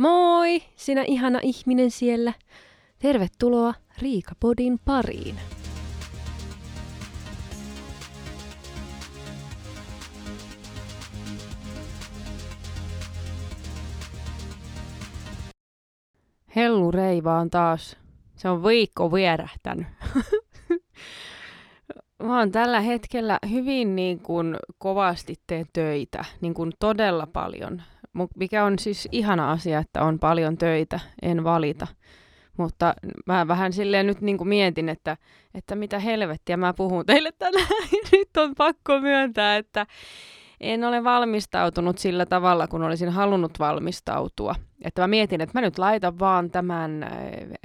Moi, sinä ihana ihminen siellä. Tervetuloa Riikapodin pariin. Hellu Reivaan taas. Se on viikko vierähtänyt. Mä oon tällä hetkellä hyvin niin kuin kovasti teen töitä, niin kuin todella paljon. Mikä on siis ihana asia, että on paljon töitä, en valita. Mutta mä vähän silleen nyt niin kuin mietin, että, että mitä helvettiä mä puhun teille tänään. nyt on pakko myöntää, että en ole valmistautunut sillä tavalla, kun olisin halunnut valmistautua. Että mä mietin, että mä nyt laitan vaan tämän äh,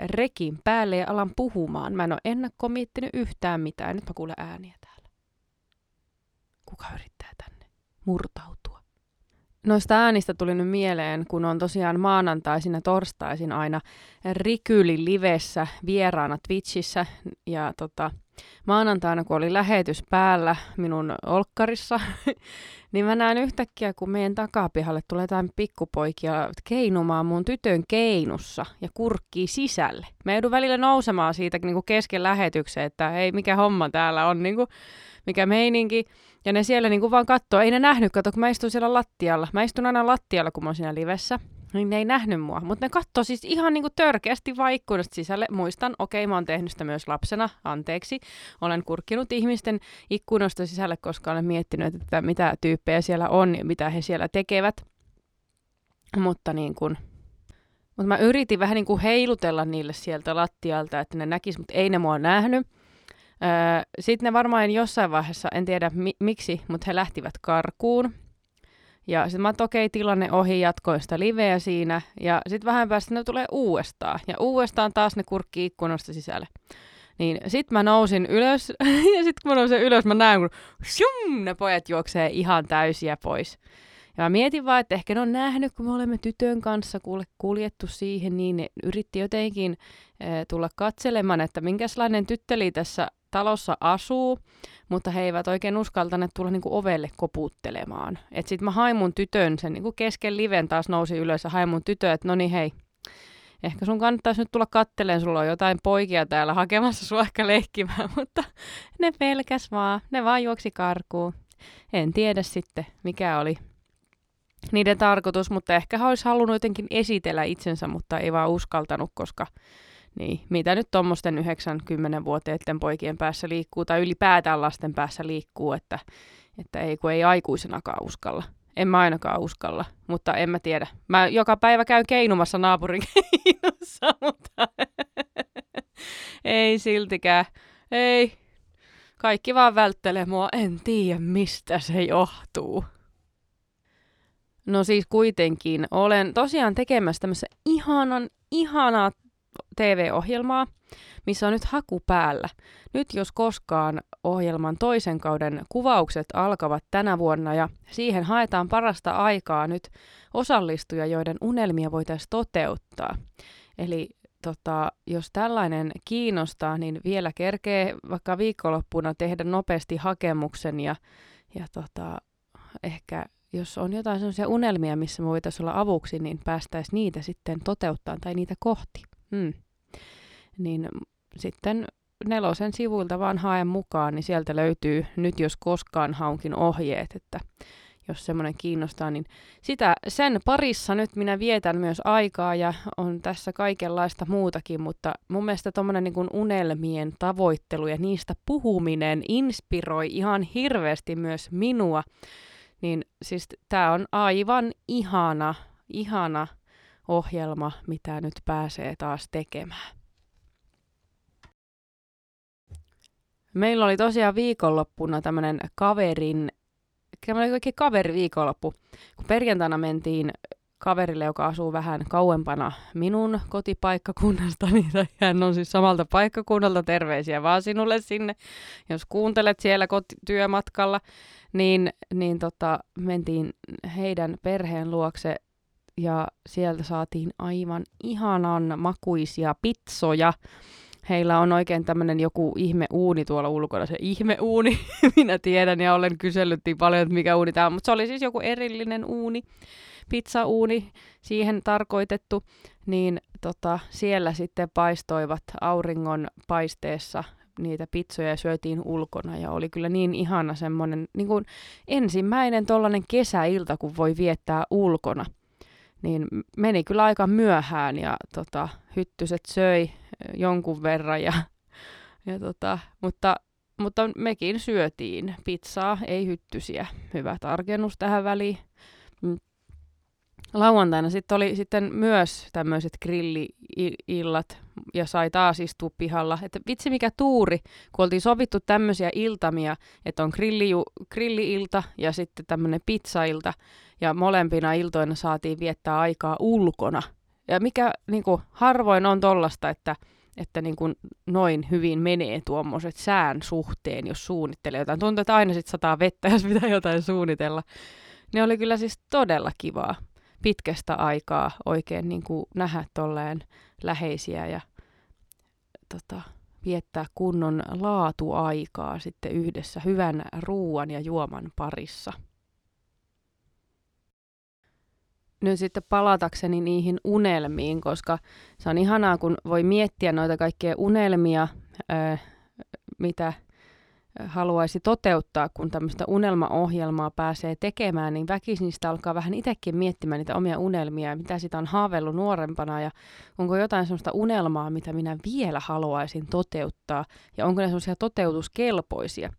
rekin päälle ja alan puhumaan. Mä en ole ennakko miettinyt yhtään mitään. Nyt mä kuulen ääniä täällä. Kuka yrittää tänne murtautua? Noista äänistä tuli nyt mieleen, kun on tosiaan maanantaisin ja torstaisin aina Rikyli livessä vieraana Twitchissä. Ja tota, maanantaina, kun oli lähetys päällä minun olkkarissa, niin mä näen yhtäkkiä, kun meidän takapihalle tulee jotain pikkupoikia keinumaan mun tytön keinussa ja kurkkii sisälle. Mä joudun välillä nousemaan siitä niin kuin kesken lähetyksen, että hei, mikä homma täällä on, niin kuin, mikä meininki. Ja ne siellä niin kuin vaan katsoo, ei ne nähnyt, kato, kun mä istun siellä lattialla. Mä istun aina lattialla, kun mä oon siinä livessä niin ne ei nähnyt mua. Mutta ne katsoi siis ihan niinku törkeästi vaikkunasta sisälle. Muistan, okei, mä oon tehnyt sitä myös lapsena, anteeksi. Olen kurkkinut ihmisten ikkunoista sisälle, koska olen miettinyt, että mitä tyyppejä siellä on ja mitä he siellä tekevät. Mutta niin kun, mutta mä yritin vähän niin kuin heilutella niille sieltä lattialta, että ne näkis, mutta ei ne mua nähnyt. Öö, Sitten ne varmaan jossain vaiheessa, en tiedä mi- miksi, mutta he lähtivät karkuun. Ja sitten mä okei, okay, tilanne ohi, jatkoin sitä liveä siinä. Ja sitten vähän päästä ne tulee uudestaan. Ja uudestaan taas ne kurkki ikkunasta sisälle. Niin sit mä nousin ylös, ja sitten kun mä nousin ylös, mä näen, kun shum, ne pojat juoksee ihan täysiä pois. Ja mä mietin vaan, että ehkä ne on nähnyt, kun me olemme tytön kanssa kuljettu siihen, niin ne yritti jotenkin tulla katselemaan, että minkälainen tytteli tässä talossa asuu mutta he eivät oikein uskaltaneet tulla niinku ovelle koputtelemaan. Et sit mä hain mun tytön, sen niinku kesken liven taas nousi ylös ja hain mun tytön, että no niin hei, ehkä sun kannattaisi nyt tulla katteleen, sulla on jotain poikia täällä hakemassa sua ehkä leikkimään, mutta ne pelkäs vaan, ne vaan juoksi karkuun. En tiedä sitten, mikä oli niiden tarkoitus, mutta ehkä olisi halunnut jotenkin esitellä itsensä, mutta ei vaan uskaltanut, koska niin, mitä nyt tuommoisten 90-vuotiaiden poikien päässä liikkuu, tai ylipäätään lasten päässä liikkuu, että, että ei, kun ei aikuisenakaan uskalla. En mä ainakaan uskalla, mutta en mä tiedä. Mä joka päivä käyn keinumassa naapurin keinossa, mutta ei siltikään. Ei. Kaikki vaan välttelee mua. En tiedä, mistä se johtuu. No siis kuitenkin olen tosiaan tekemässä tämmöistä ihanan, ihanaa TV-ohjelmaa, missä on nyt haku päällä. Nyt jos koskaan ohjelman toisen kauden kuvaukset alkavat tänä vuonna ja siihen haetaan parasta aikaa nyt osallistuja, joiden unelmia voitaisiin toteuttaa. Eli tota, jos tällainen kiinnostaa, niin vielä kerkee vaikka viikonloppuna tehdä nopeasti hakemuksen ja, ja tota, ehkä jos on jotain sellaisia unelmia, missä me voitaisiin olla avuksi, niin päästäisiin niitä sitten toteuttaa tai niitä kohti. Mm. Niin sitten nelosen sivuilta vaan haen mukaan, niin sieltä löytyy nyt jos koskaan haunkin ohjeet, että jos semmoinen kiinnostaa, niin sitä, sen parissa nyt minä vietän myös aikaa ja on tässä kaikenlaista muutakin, mutta mun mielestä tuommoinen niin unelmien tavoittelu ja niistä puhuminen inspiroi ihan hirveästi myös minua, niin siis tämä on aivan ihana, ihana ohjelma, mitä nyt pääsee taas tekemään. Meillä oli tosiaan viikonloppuna tämmöinen kaverin, tämmöinen oikein kaveri viikonloppu, kun perjantaina mentiin kaverille, joka asuu vähän kauempana minun kotipaikkakunnastani, tai hän on siis samalta paikkakunnalta, terveisiä vaan sinulle sinne, jos kuuntelet siellä koti- työmatkalla, niin, niin tota, mentiin heidän perheen luokse ja sieltä saatiin aivan ihanan makuisia pitsoja. Heillä on oikein tämmöinen joku ihme uuni tuolla ulkona, se ihme uuni, minä tiedän ja olen kysellyt niin paljon, että mikä uuni tämä on, mutta se oli siis joku erillinen uuni, pizzauuni siihen tarkoitettu, niin tota, siellä sitten paistoivat auringon paisteessa niitä pizzoja ja syötiin ulkona ja oli kyllä niin ihana semmoinen niin kuin ensimmäinen tollainen kesäilta, kun voi viettää ulkona. Niin meni kyllä aika myöhään ja tota, hyttyset söi jonkun verran ja, ja tota, mutta mutta mekin syötiin pizzaa, ei hyttysiä. Hyvä tarkennus tähän väliin. Lauantaina sitten oli sitten myös tämmöiset grilli-illat ja sai taas istua pihalla. Että vitsi mikä tuuri, kun oltiin sovittu tämmöisiä iltamia, että on grilli, grilli-ilta ja sitten tämmöinen pizzailta. Ja molempina iltoina saatiin viettää aikaa ulkona. Ja mikä niin kuin, harvoin on tollasta, että että niin kuin noin hyvin menee tuommoiset sään suhteen, jos suunnittelee jotain. Tuntuu, että aina sitten sataa vettä, jos pitää jotain suunnitella. Ne oli kyllä siis todella kivaa pitkästä aikaa oikein niin kuin nähdä tolleen läheisiä ja tota, viettää kunnon laatuaikaa sitten yhdessä hyvän ruuan ja juoman parissa. nyt sitten palatakseni niihin unelmiin, koska se on ihanaa, kun voi miettiä noita kaikkia unelmia, mitä haluaisi toteuttaa, kun tämmöistä unelmaohjelmaa pääsee tekemään, niin väkisin sitä alkaa vähän itsekin miettimään niitä omia unelmia ja mitä sitä on haaveillut nuorempana ja onko jotain semmoista unelmaa, mitä minä vielä haluaisin toteuttaa ja onko ne semmoisia toteutuskelpoisia.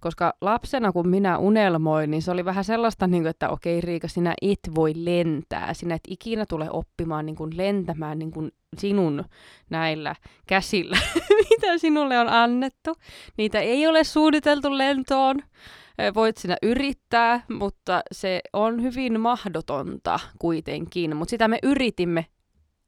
Koska lapsena, kun minä unelmoin, niin se oli vähän sellaista, niin kuin, että okei Riika, sinä et voi lentää. Sinä et ikinä tule oppimaan niin kuin lentämään niin kuin sinun näillä käsillä, mitä sinulle on annettu. Niitä ei ole suunniteltu lentoon. Voit sinä yrittää, mutta se on hyvin mahdotonta kuitenkin. Mutta sitä me yritimme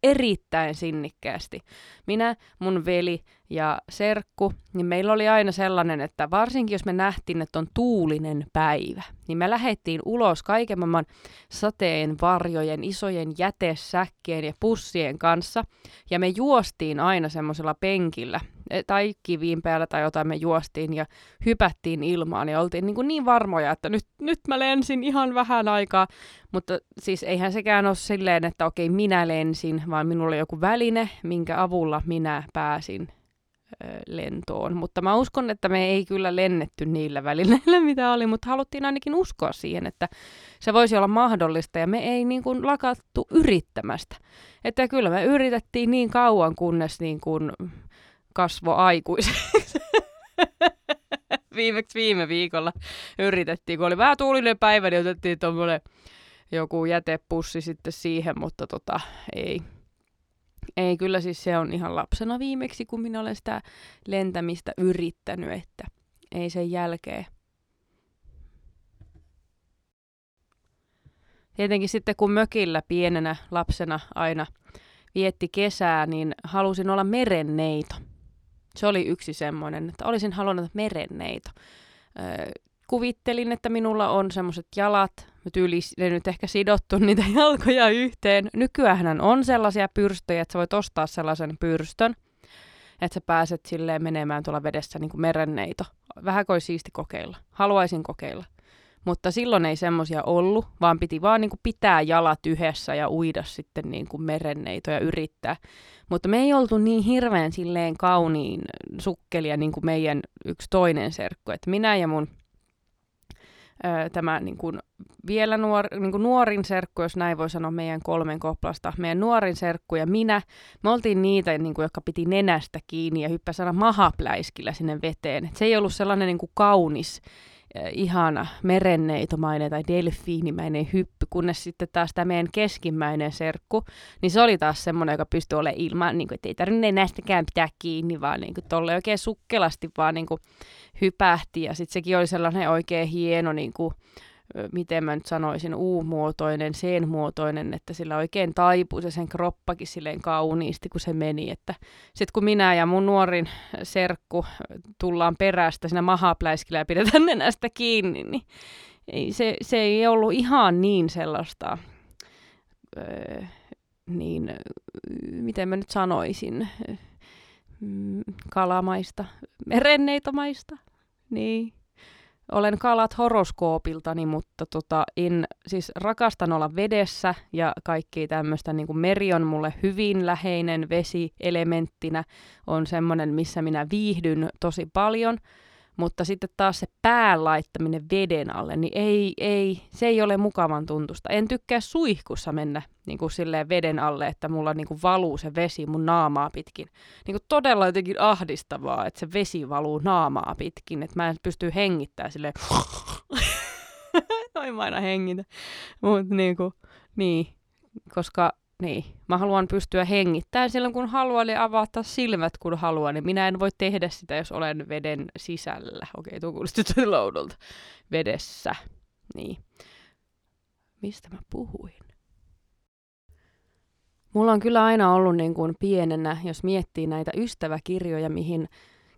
erittäin sinnikkäästi. Minä, mun veli ja serkku, niin meillä oli aina sellainen, että varsinkin jos me nähtiin, että on tuulinen päivä, niin me lähdettiin ulos kaiken maailman sateen varjojen, isojen jätesäkkien ja pussien kanssa, ja me juostiin aina semmoisella penkillä, tai kiviin päällä tai jotain me juostiin ja hypättiin ilmaan ja oltiin niin, kuin niin varmoja, että nyt, nyt mä lensin ihan vähän aikaa. Mutta siis eihän sekään ole silleen, että okei minä lensin, vaan minulla oli joku väline, minkä avulla minä pääsin lentoon. Mutta mä uskon, että me ei kyllä lennetty niillä välineillä, mitä oli, mutta haluttiin ainakin uskoa siihen, että se voisi olla mahdollista ja me ei niin kuin lakattu yrittämästä. Että kyllä me yritettiin niin kauan, kunnes niin kuin kasvo aikuiseksi. Viimeksi viime viikolla yritettiin, kun oli vähän tuulinen päivä, niin otettiin tuommoinen joku jätepussi sitten siihen, mutta tota, ei, ei, kyllä siis se on ihan lapsena viimeksi, kun minä olen sitä lentämistä yrittänyt, että ei sen jälkeen. Tietenkin sitten kun mökillä pienenä lapsena aina vietti kesää, niin halusin olla merenneito. Se oli yksi semmoinen, että olisin halunnut merenneito. Öö, kuvittelin, että minulla on semmoiset jalat, tyyli nyt ehkä sidottu niitä jalkoja yhteen. Nykyään on sellaisia pyrstöjä, että sä voit ostaa sellaisen pyrstön, että sä pääset silleen menemään tuolla vedessä niin kuin merenneito. Vähän kuin siisti kokeilla. Haluaisin kokeilla. Mutta silloin ei semmoisia ollut, vaan piti vaan niin kuin pitää jalat yhdessä ja uida sitten niin kuin merenneito ja yrittää. Mutta me ei oltu niin hirveän silleen kauniin sukkelia niin kuin meidän yksi toinen serkku. Että minä ja mun tämä niin kuin, vielä nuor, niin kuin nuorin serkku, jos näin voi sanoa meidän kolmen koplasta, meidän nuorin serkku ja minä, me oltiin niitä, niin kuin, jotka piti nenästä kiinni ja hyppäsi aina mahapläiskillä sinne veteen. Et se ei ollut sellainen niin kuin kaunis ihana merenneitomainen tai delfiinimäinen hyppy, kunnes sitten taas tämä meidän keskimmäinen serkku, niin se oli taas semmoinen, joka pystyi olemaan ilman, niin kuin, että ei tarvitse näistäkään pitää kiinni, vaan niin kuin, tolle oikein sukkelasti vaan niin kuin, hypähti. Ja sitten sekin oli sellainen oikein hieno niin kuin, miten mä nyt sanoisin, U-muotoinen, sen-muotoinen, että sillä oikein taipui se sen kroppakin silleen kauniisti, kun se meni. Että sitten kun minä ja mun nuorin serkku tullaan perästä siinä mahapläiskillä ja pidetään nenästä kiinni, niin ei, se, se ei ollut ihan niin sellaista, öö, niin miten mä nyt sanoisin, mm, kalamaista, merenneitomaista, niin olen kalat horoskoopiltani, mutta tota, en, siis rakastan olla vedessä ja kaikki tämmöistä, niin meri on mulle hyvin läheinen vesielementtinä, on semmoinen, missä minä viihdyn tosi paljon – mutta sitten taas se pään laittaminen veden alle, niin ei, ei, se ei ole mukavan tuntusta. En tykkää suihkussa mennä niin kuin silleen veden alle, että mulla niin kuin valuu se vesi mun naamaa pitkin. Niin kuin todella jotenkin ahdistavaa, että se vesi valuu naamaa pitkin, että mä en pysty hengittämään silleen, noin mä aina hengitä. Mutta niin, kuin, niin, koska niin, mä haluan pystyä hengittämään silloin kun haluan ja avata silmät kun haluan. Niin minä en voi tehdä sitä, jos olen veden sisällä. Okei, tuo kuulosti loudolta. Vedessä. Niin. Mistä mä puhuin? Mulla on kyllä aina ollut niin kuin pienenä, jos miettii näitä ystäväkirjoja, mihin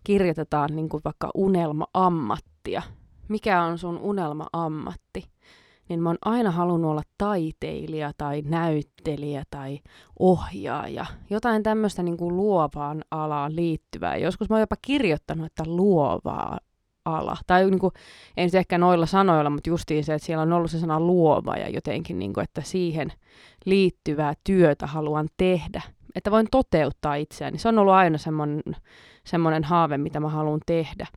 kirjoitetaan niin kuin vaikka unelma-ammattia. Mikä on sun unelma-ammatti? Niin mä oon aina halunnut olla taiteilija tai näyttelijä tai ohjaaja. Jotain tämmöistä niin kuin luovaan alaan liittyvää. Joskus mä oon jopa kirjoittanut, että luovaa ala. Tai niin kuin, en nyt ehkä noilla sanoilla, mutta justiin se, että siellä on ollut se sana luova ja jotenkin, niin kuin, että siihen liittyvää työtä haluan tehdä. Että voin toteuttaa itseäni. Se on ollut aina semmoinen, semmoinen haave, mitä mä haluan tehdä.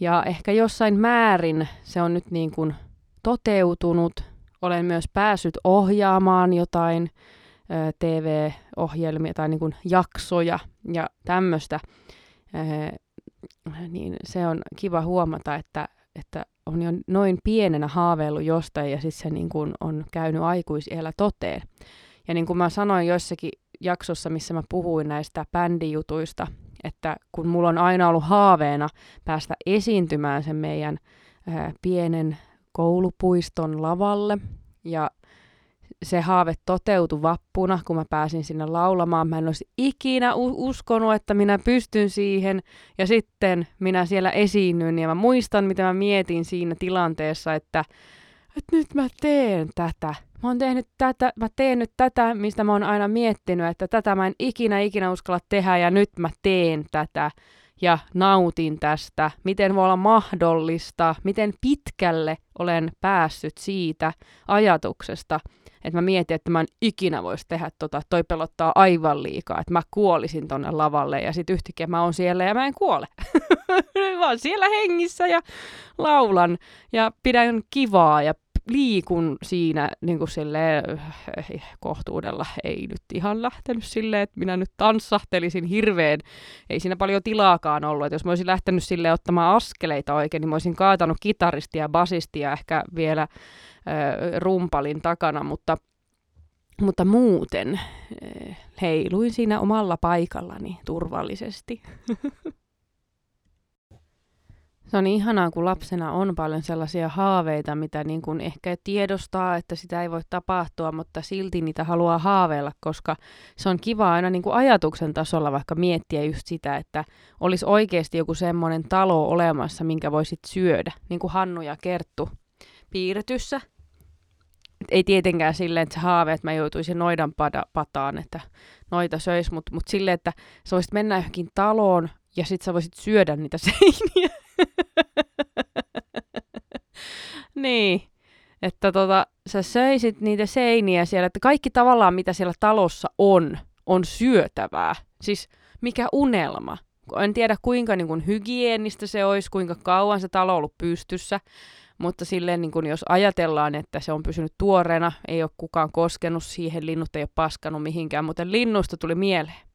Ja ehkä jossain määrin se on nyt niin kuin toteutunut. Olen myös päässyt ohjaamaan jotain TV-ohjelmia tai niin kuin jaksoja ja tämmöistä. Niin se on kiva huomata, että, että on jo noin pienenä haaveillut jostain ja sitten se niin kuin on käynyt aikuisiellä toteen. Ja niin kuin mä sanoin joissakin jaksossa, missä mä puhuin näistä bändijutuista, että kun mulla on aina ollut haaveena päästä esiintymään sen meidän ää, pienen koulupuiston lavalle ja se haave toteutui vappuna, kun mä pääsin sinne laulamaan. Mä en olisi ikinä uskonut, että minä pystyn siihen. Ja sitten minä siellä esiinnyin ja mä muistan, mitä mä mietin siinä tilanteessa, että, että nyt mä teen tätä. Mä oon tehnyt tätä, mä teen nyt tätä, mistä mä oon aina miettinyt, että tätä mä en ikinä ikinä uskalla tehdä ja nyt mä teen tätä ja nautin tästä, miten voi olla mahdollista, miten pitkälle olen päässyt siitä ajatuksesta, että mä mietin, että mä en ikinä voisi tehdä tota, toi pelottaa aivan liikaa, että mä kuolisin tonne lavalle ja sitten yhtäkkiä mä oon siellä ja mä en kuole. mä oon siellä hengissä ja laulan ja pidän kivaa ja liikun siinä niin kuin silleen, eh, kohtuudella. Ei nyt ihan lähtenyt silleen, että minä nyt tanssahtelisin hirveän. Ei siinä paljon tilaakaan ollut. Että jos mä olisin lähtenyt sille ottamaan askeleita oikein, niin mä olisin kaatanut kitaristia basistia ehkä vielä äh, rumpalin takana, mutta mutta muuten äh, heiluin siinä omalla paikallani turvallisesti. Se on ihanaa, kun lapsena on paljon sellaisia haaveita, mitä niin kuin ehkä tiedostaa, että sitä ei voi tapahtua, mutta silti niitä haluaa haaveilla, koska se on kiva aina niin kuin ajatuksen tasolla vaikka miettiä just sitä, että olisi oikeasti joku semmoinen talo olemassa, minkä voisit syödä, niin kuin Hannu ja Kerttu piirretyssä. Ei tietenkään silleen, että se haave, että mä joutuisin noidan pataan, että noita söis, mutta mut silleen, että sä voisit mennä johonkin taloon ja sit sä voisit syödä niitä seiniä. Niin, että tota, sä söisit niitä seiniä siellä, että kaikki tavallaan mitä siellä talossa on, on syötävää. Siis mikä unelma. En tiedä kuinka niin kuin, hygienistä se olisi, kuinka kauan se talo on ollut pystyssä, mutta silleen niin kuin, jos ajatellaan, että se on pysynyt tuoreena, ei ole kukaan koskenut siihen, linnut ei ole paskanut mihinkään, mutta linnusta tuli mieleen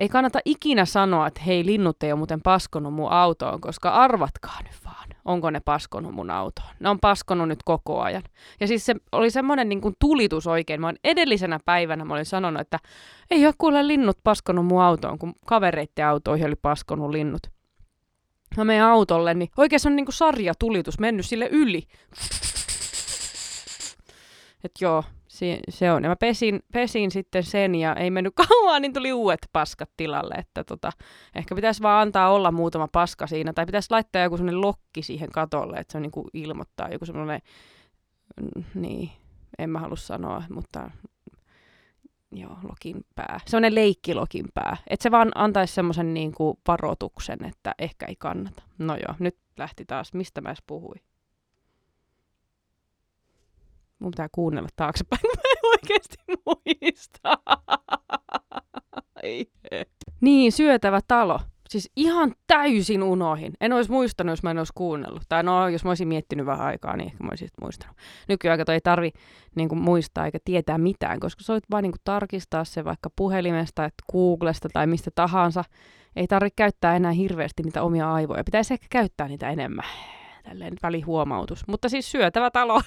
ei kannata ikinä sanoa, että hei, linnut ei ole muuten paskonut mun autoon, koska arvatkaa nyt vaan, onko ne paskonut mun autoon. Ne on paskonut nyt koko ajan. Ja siis se oli semmoinen niin kuin tulitus oikein. Mä olin edellisenä päivänä mä olin sanonut, että ei ole kuule linnut paskonut mun autoon, kun kavereitten autoihin oli paskonut linnut. Mä menen autolle, niin oikein se on niin kuin sarjatulitus mennyt sille yli. Että joo, se, se on. Ja mä pesin, pesin sitten sen ja ei mennyt kauan, niin tuli uudet paskat tilalle. Että tota, ehkä pitäisi vaan antaa olla muutama paska siinä. Tai pitäisi laittaa joku sellainen lokki siihen katolle, että se on niin kuin ilmoittaa joku semmoinen, niin, en mä halua sanoa, mutta joo, lokin pää. Ne leikkilokin pää. Että se vaan antaisi semmoisen niin kuin varoituksen, että ehkä ei kannata. No joo, nyt lähti taas. Mistä mä edes puhuin? Mun pitää kuunnella taaksepäin. Mä en oikeasti muista. Niin, syötävä talo. Siis ihan täysin unohin. En olisi muistanut, jos mä en olisi kuunnellut. Tai no, jos mä olisin miettinyt vähän aikaa, niin ehkä mä olisin muistanut. Nykyään ei tarvi niin kuin, muistaa eikä tietää mitään, koska sä voit vaan niin kuin, tarkistaa se vaikka puhelimesta, että Googlesta tai mistä tahansa. Ei tarvitse käyttää enää hirveästi niitä omia aivoja. Pitäisi ehkä käyttää niitä enemmän. Tälleen välihuomautus. Mutta siis syötävä talo.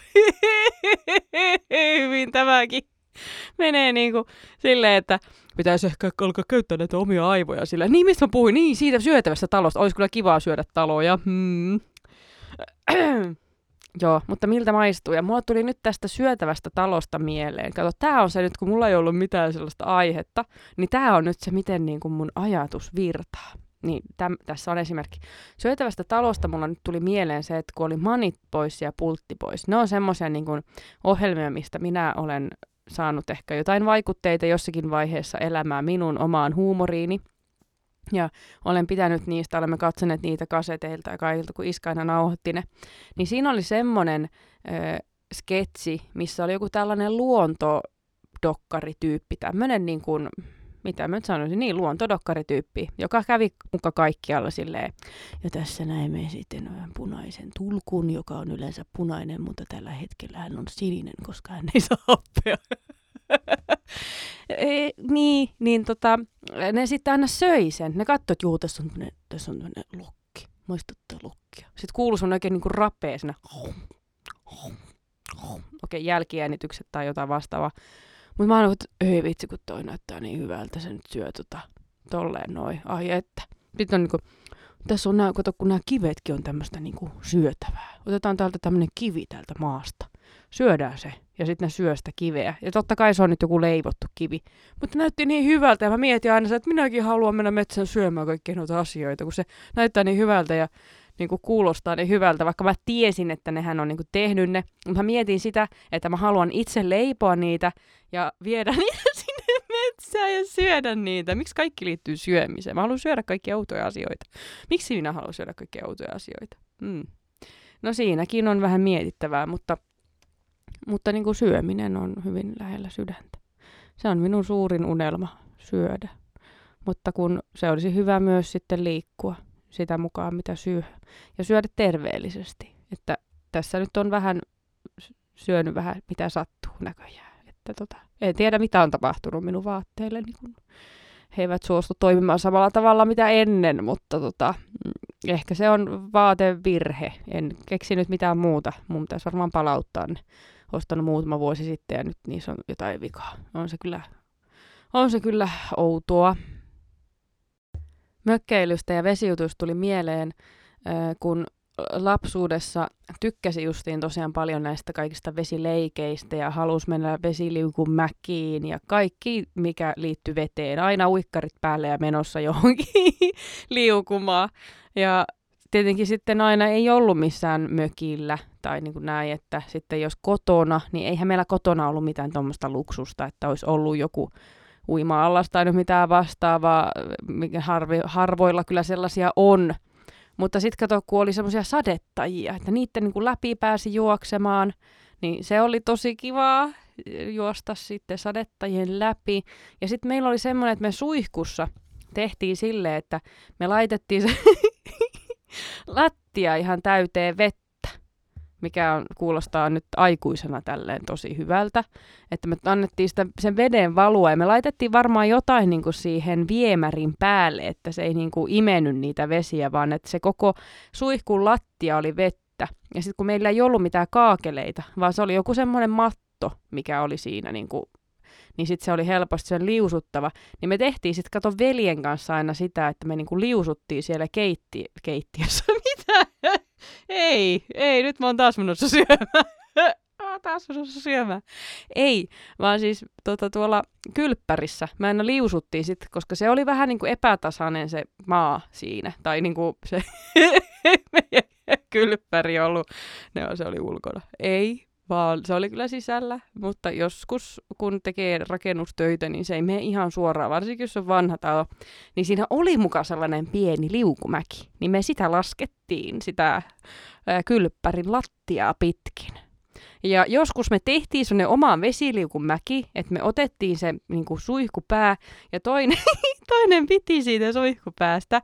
Hyvin tämäkin menee niin kuin silleen, että pitäisi ehkä alkaa käyttää näitä omia aivoja sillä. Niin, mistä mä puhuin? Niin, siitä syötävästä talosta. Olisi kyllä kivaa syödä taloja. Hmm. Joo, mutta miltä maistuu? Ja mulla tuli nyt tästä syötävästä talosta mieleen. Kato, tää on se nyt, kun mulla ei ollut mitään sellaista aihetta, niin tää on nyt se, miten niin kuin mun ajatus virtaa. Niin, täm, tässä on esimerkki. Syötävästä talosta mulla nyt tuli mieleen se, että kun oli manit pois ja pultti pois. Ne on semmoisia niin ohjelmia, mistä minä olen saanut ehkä jotain vaikutteita jossakin vaiheessa elämää minun omaan huumoriini. Ja olen pitänyt niistä, olemme katsoneet niitä kaseteilta ja kaikilta, kun iska aina nauhoitti ne. Niin siinä oli semmoinen äh, sketsi, missä oli joku tällainen luontodokkarityyppi, tämmöinen niin kuin, mitä mä nyt sanoisin, niin luontodokkarityyppi, joka kävi muka kaikkialla silleen. Ja tässä näemme sitten punaisen tulkun, joka on yleensä punainen, mutta tällä hetkellä hän on sininen, koska hän ei saa happea. e, niin, niin tota, ne sitten aina söi sen. Ne katsoi, että juu, tässä on, tässä on lokki. Muistuttaa lokkia. Sitten kuului sun oikein niinku rapea. Okei, okay, jälkiäänitykset tai jotain vastaavaa. Mutta mä oon että ei vitsi, kun toi näyttää niin hyvältä, se nyt syö tota, tolleen noin. Ai että. Sitten on niinku, tässä on nää, kato, kun nämä kivetkin on tämmöistä niinku syötävää. Otetaan täältä tämmöinen kivi täältä maasta. Syödään se. Ja sitten ne syö sitä kiveä. Ja totta kai se on nyt joku leivottu kivi. Mutta näytti niin hyvältä ja mä mietin aina, että minäkin haluan mennä metsään syömään kaikkia noita asioita, kun se näyttää niin hyvältä ja niin kuin kuulostaa niin hyvältä, vaikka mä tiesin, että nehän on niin kuin tehnyt ne. Mutta mä mietin sitä, että mä haluan itse leipoa niitä ja viedä niitä sinne metsään ja syödä niitä. Miksi kaikki liittyy syömiseen? Mä haluan syödä kaikki autoja asioita. Miksi minä haluan syödä kaikki autoja asioita? Hmm. No siinäkin on vähän mietittävää, mutta, mutta niin kuin syöminen on hyvin lähellä sydäntä. Se on minun suurin unelma, syödä. Mutta kun se olisi hyvä myös sitten liikkua sitä mukaan, mitä syö. Ja syödä terveellisesti. Että tässä nyt on vähän syönyt vähän mitä sattuu näköjään. Että tota, en tiedä mitä on tapahtunut minun vaatteille. Niin kun he eivät suostu toimimaan samalla tavalla mitä ennen, mutta tota, mm, ehkä se on vaatevirhe. En keksinyt mitään muuta. Mun pitäisi varmaan palauttaa ne. Ostanut muutama vuosi sitten ja nyt niissä on jotain vikaa. On se kyllä, on se kyllä outoa mökkeilystä ja vesijutuista tuli mieleen, kun lapsuudessa tykkäsi justiin tosiaan paljon näistä kaikista vesileikeistä ja halusi mennä vesiliukun mäkiin ja kaikki, mikä liittyy veteen. Aina uikkarit päälle ja menossa johonkin liukumaan. Ja tietenkin sitten aina ei ollut missään mökillä tai niin kuin näin, että sitten jos kotona, niin eihän meillä kotona ollut mitään tuommoista luksusta, että olisi ollut joku uima-allas tai mitään vastaavaa, mikä harvi, harvoilla kyllä sellaisia on. Mutta sitten kato, kun oli semmoisia sadettajia, että niiden niin kuin läpi pääsi juoksemaan, niin se oli tosi kivaa juosta sitten sadettajien läpi. Ja sitten meillä oli semmoinen, että me suihkussa tehtiin silleen, että me laitettiin se lattia ihan täyteen vettä mikä on, kuulostaa nyt aikuisena tälleen tosi hyvältä, että me annettiin sitä, sen veden valua ja me laitettiin varmaan jotain niin kuin siihen viemärin päälle, että se ei niin kuin imennyt niitä vesiä, vaan että se koko suihkun lattia oli vettä. Ja sitten kun meillä ei ollut mitään kaakeleita, vaan se oli joku semmoinen matto, mikä oli siinä niin kuin niin sitten se oli helposti sen liusuttava. Niin me tehtiin sitten, kato veljen kanssa aina sitä, että me niinku liusuttiin siellä keitti, keittiössä. Mitä? Ei, ei, nyt mä oon taas menossa syömään. taas menossa syömään. Ei, vaan siis tota, tuolla kylppärissä mä aina liusuttiin sitten, koska se oli vähän niin kuin epätasainen se maa siinä. Tai niin kuin se kylppäri ollut, ne, se oli ulkona. Ei, vaan se oli kyllä sisällä. Mutta joskus, kun tekee rakennustöitä, niin se ei mene ihan suoraan, varsinkin jos on vanha talo. Niin siinä oli mukaan sellainen pieni liukumäki. Niin me sitä laskettiin, sitä ää, kylppärin lattiaa pitkin. Ja joskus me tehtiin sellainen omaan vesiliukumäki, että me otettiin se niin kuin suihkupää ja toinen, toinen piti siitä suihkupäästä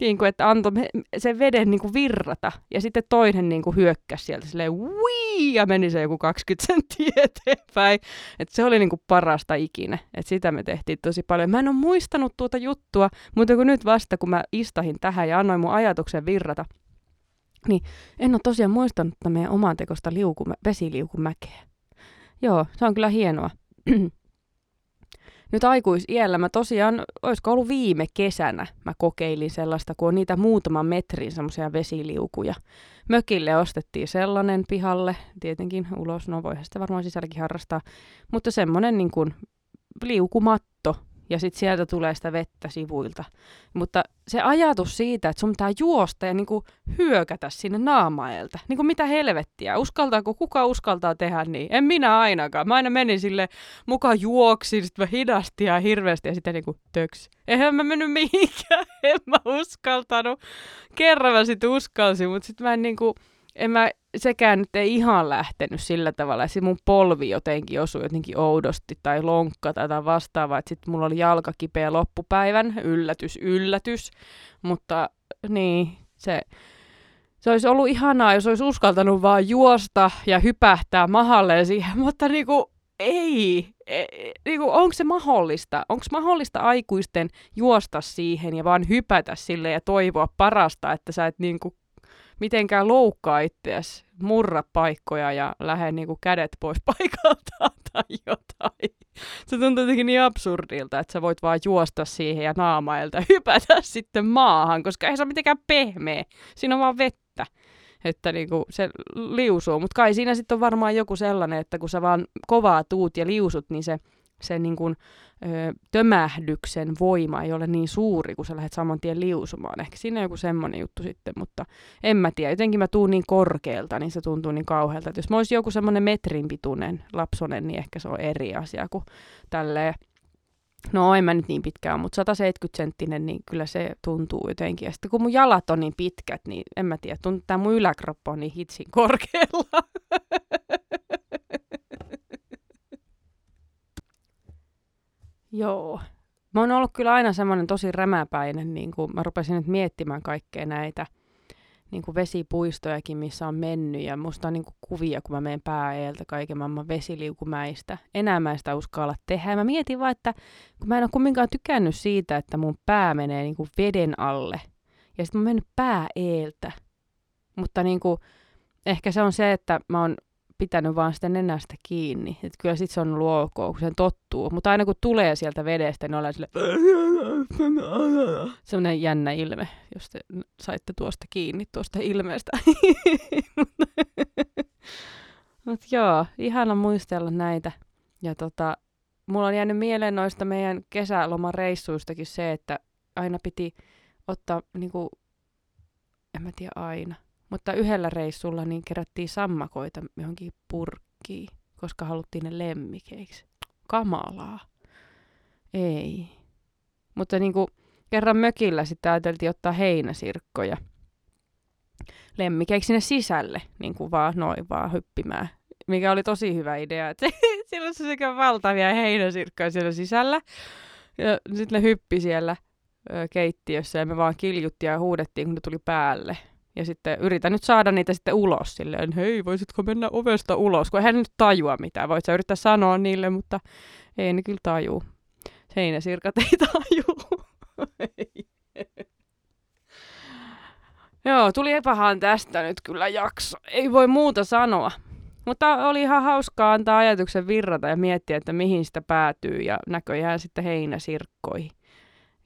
niin kuin, että antoi sen veden niin kuin virrata. Ja sitten toinen niin kuin hyökkäsi sieltä silleen Wii! ja meni se joku 20 senttiä eteenpäin. Et se oli niin kuin parasta ikinä. Et sitä me tehtiin tosi paljon. Mä en ole muistanut tuota juttua, mutta kun nyt vasta kun mä istahin tähän ja annoin mun ajatuksen virrata, niin en ole tosiaan muistanut meidän oman tekosta liuku, vesiliukumäkeä. Joo, se on kyllä hienoa. nyt aikuisiellä mä tosiaan, olisiko ollut viime kesänä, mä kokeilin sellaista, kun on niitä muutaman metrin semmoisia vesiliukuja. Mökille ostettiin sellainen pihalle, tietenkin ulos, no voihan sitä varmaan sisälläkin harrastaa, mutta semmoinen niin kuin liukumatto, ja sitten sieltä tulee sitä vettä sivuilta. Mutta se ajatus siitä, että sun pitää juosta ja niinku hyökätä sinne naamaelta, niinku mitä helvettiä, uskaltaako, kuka uskaltaa tehdä niin? En minä ainakaan. Mä aina menin sille mukaan juoksin, sitten mä hidastin ja hirveästi ja sitten niinku töks. Eihän mä mennyt mihinkään, en mä uskaltanut. Kerran mä sitten uskalsin, mutta sitten mä en niinku, en mä, sekään nyt ei ihan lähtenyt sillä tavalla, että mun polvi jotenkin osui jotenkin oudosti tai lonkka tai jotain vastaavaa, sitten mulla oli jalka kipeä loppupäivän, yllätys, yllätys, mutta niin, se, se olisi ollut ihanaa, jos olisi uskaltanut vaan juosta ja hypähtää mahalleen siihen, mutta niinku, ei, e, niinku, onko se mahdollista? Onko mahdollista aikuisten juosta siihen ja vaan hypätä sille ja toivoa parasta, että sä et niinku mitenkään loukkaa itseäsi, murra paikkoja ja lähde niinku kädet pois paikalta tai jotain. Se tuntuu jotenkin niin absurdilta, että sä voit vaan juosta siihen ja naamailta hypätä sitten maahan, koska ei se ole mitenkään pehmeä. Siinä on vaan vettä että niinku se liusuu. Mutta kai siinä sitten on varmaan joku sellainen, että kun sä vaan kovaa tuut ja liusut, niin se se niin kuin, ö, tömähdyksen voima ei ole niin suuri, kun sä lähdet saman tien liusumaan. Ehkä siinä on joku semmoinen juttu sitten, mutta en mä tiedä. Jotenkin mä tuun niin korkealta, niin se tuntuu niin kauhealta. Että jos mä olisin joku semmoinen metrin pituinen lapsonen, niin ehkä se on eri asia kuin tälleen No en mä nyt niin pitkään, mutta 170 senttinen, niin kyllä se tuntuu jotenkin. Ja sitten kun mun jalat on niin pitkät, niin en mä tiedä, tuntuu, että mun yläkroppa on niin hitsin korkealla. Joo. Mä oon ollut kyllä aina semmoinen tosi rämäpäinen, niin kuin mä rupesin nyt miettimään kaikkea näitä niin kuin vesipuistojakin, missä on mennyt, ja musta on niin kuin kuvia, kun mä menen pääeeltä kaiken maailman vesiliukumäistä. Enää mä sitä uskalla tehdä. Ja mä mietin vaan, että kun mä en ole kumminkaan tykännyt siitä, että mun pää menee niin kuin veden alle, ja sitten mä oon mennyt pääeeltä. Mutta niin kuin, ehkä se on se, että mä oon pitänyt vaan sitä nenästä kiinni. Että kyllä sit se on ollut ok, kun sen tottuu. Mutta aina kun tulee sieltä vedestä, niin ollaan sille semmoinen jännä ilme, jos te saitte tuosta kiinni tuosta ilmeestä. Mutta joo, ihana muistella näitä. Ja tota, mulla on jäänyt mieleen noista meidän kesälomareissuistakin se, että aina piti ottaa, niinku, en mä tiedä aina, mutta yhdellä reissulla niin kerättiin sammakoita johonkin purkkiin, koska haluttiin ne lemmikeiksi. Kamalaa. Ei. Mutta niin kuin kerran mökillä sitten ajateltiin ottaa heinäsirkkoja lemmikeiksi sinne sisälle, niin kuin vaan noin vaan hyppimään. Mikä oli tosi hyvä idea, että siellä on sekä valtavia heinäsirkkoja siellä sisällä. Ja sitten ne hyppi siellä keittiössä ja me vaan kiljuttiin ja huudettiin, kun ne tuli päälle. Ja sitten yritän nyt saada niitä sitten ulos silleen, hei, voisitko mennä ovesta ulos, kun eihän nyt tajua mitään. Voit sä yrittää sanoa niille, mutta ei ne kyllä tajuu. Heinäsirkat ei tajuu. Joo, tuli epähan tästä nyt kyllä jakso. Ei voi muuta sanoa. Mutta oli ihan hauskaa antaa ajatuksen virrata ja miettiä, että mihin sitä päätyy ja näköjään sitten heinäsirkkoihin.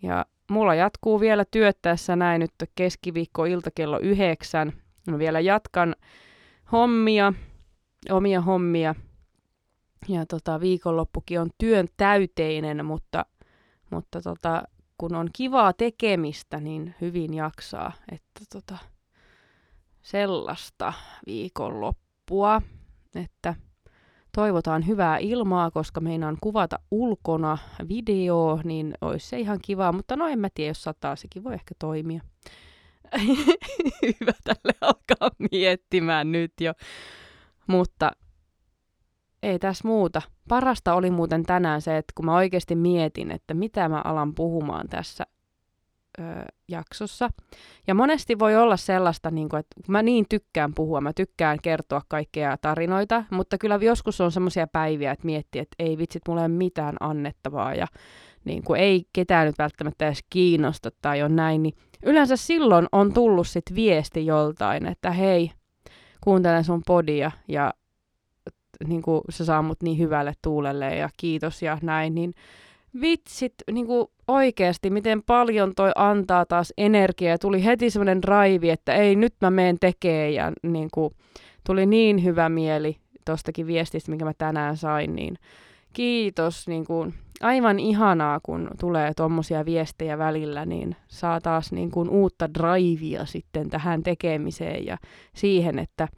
Ja mulla jatkuu vielä työt tässä näin nyt keskiviikko ilta kello yhdeksän. Mä vielä jatkan hommia, omia hommia. Ja tota, viikonloppukin on työn täyteinen, mutta, mutta tota, kun on kivaa tekemistä, niin hyvin jaksaa. Että tota, sellaista viikonloppua. että toivotaan hyvää ilmaa, koska meinaan kuvata ulkona video, niin olisi se ihan kiva, mutta no en mä tiedä, jos sataa, sekin voi ehkä toimia. Hyvä tälle alkaa miettimään nyt jo. Mutta ei tässä muuta. Parasta oli muuten tänään se, että kun mä oikeasti mietin, että mitä mä alan puhumaan tässä ö, jaksossa. Ja monesti voi olla sellaista, niin kuin, että mä niin tykkään puhua, mä tykkään kertoa kaikkea tarinoita, mutta kyllä joskus on semmoisia päiviä, että miettii, että ei vitsit, mulla ei ole mitään annettavaa ja niin kuin ei ketään nyt välttämättä edes kiinnosta tai on näin, niin yleensä silloin on tullut sit viesti joltain, että hei, kuuntelen sun podia ja niin kuin se saa mut niin hyvälle tuulelle ja kiitos ja näin, niin vitsit niin kuin oikeasti, miten paljon toi antaa taas energiaa. Tuli heti semmoinen raivi, että ei, nyt mä meen tekee ja niin kuin, tuli niin hyvä mieli tostakin viestistä, minkä mä tänään sain, niin kiitos. Niin kuin, aivan ihanaa, kun tulee tuommoisia viestejä välillä, niin saa taas niin kuin uutta drivea sitten tähän tekemiseen ja siihen, että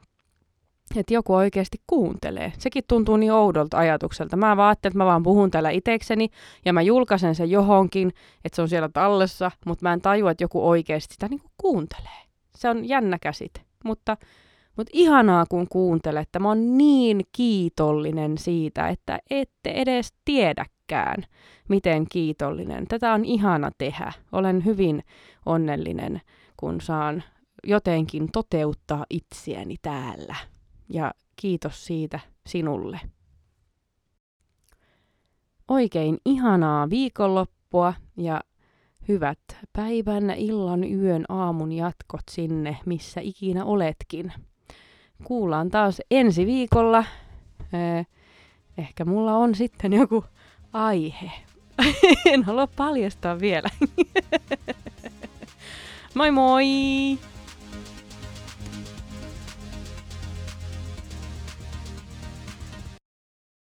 että joku oikeasti kuuntelee. Sekin tuntuu niin oudolta ajatukselta. Mä vaan että mä vaan puhun täällä itekseni ja mä julkaisen sen johonkin, että se on siellä tallessa, mutta mä en tajua, että joku oikeasti sitä niin kuin kuuntelee. Se on jännä käsite, mutta, mutta ihanaa kun kuuntelette. Mä oon niin kiitollinen siitä, että ette edes tiedäkään, miten kiitollinen. Tätä on ihana tehdä. Olen hyvin onnellinen, kun saan jotenkin toteuttaa itseäni täällä ja kiitos siitä sinulle. Oikein ihanaa viikonloppua ja hyvät päivän, illan, yön, aamun jatkot sinne, missä ikinä oletkin. Kuullaan taas ensi viikolla. Eh, ehkä mulla on sitten joku aihe. en halua paljastaa vielä. moi moi!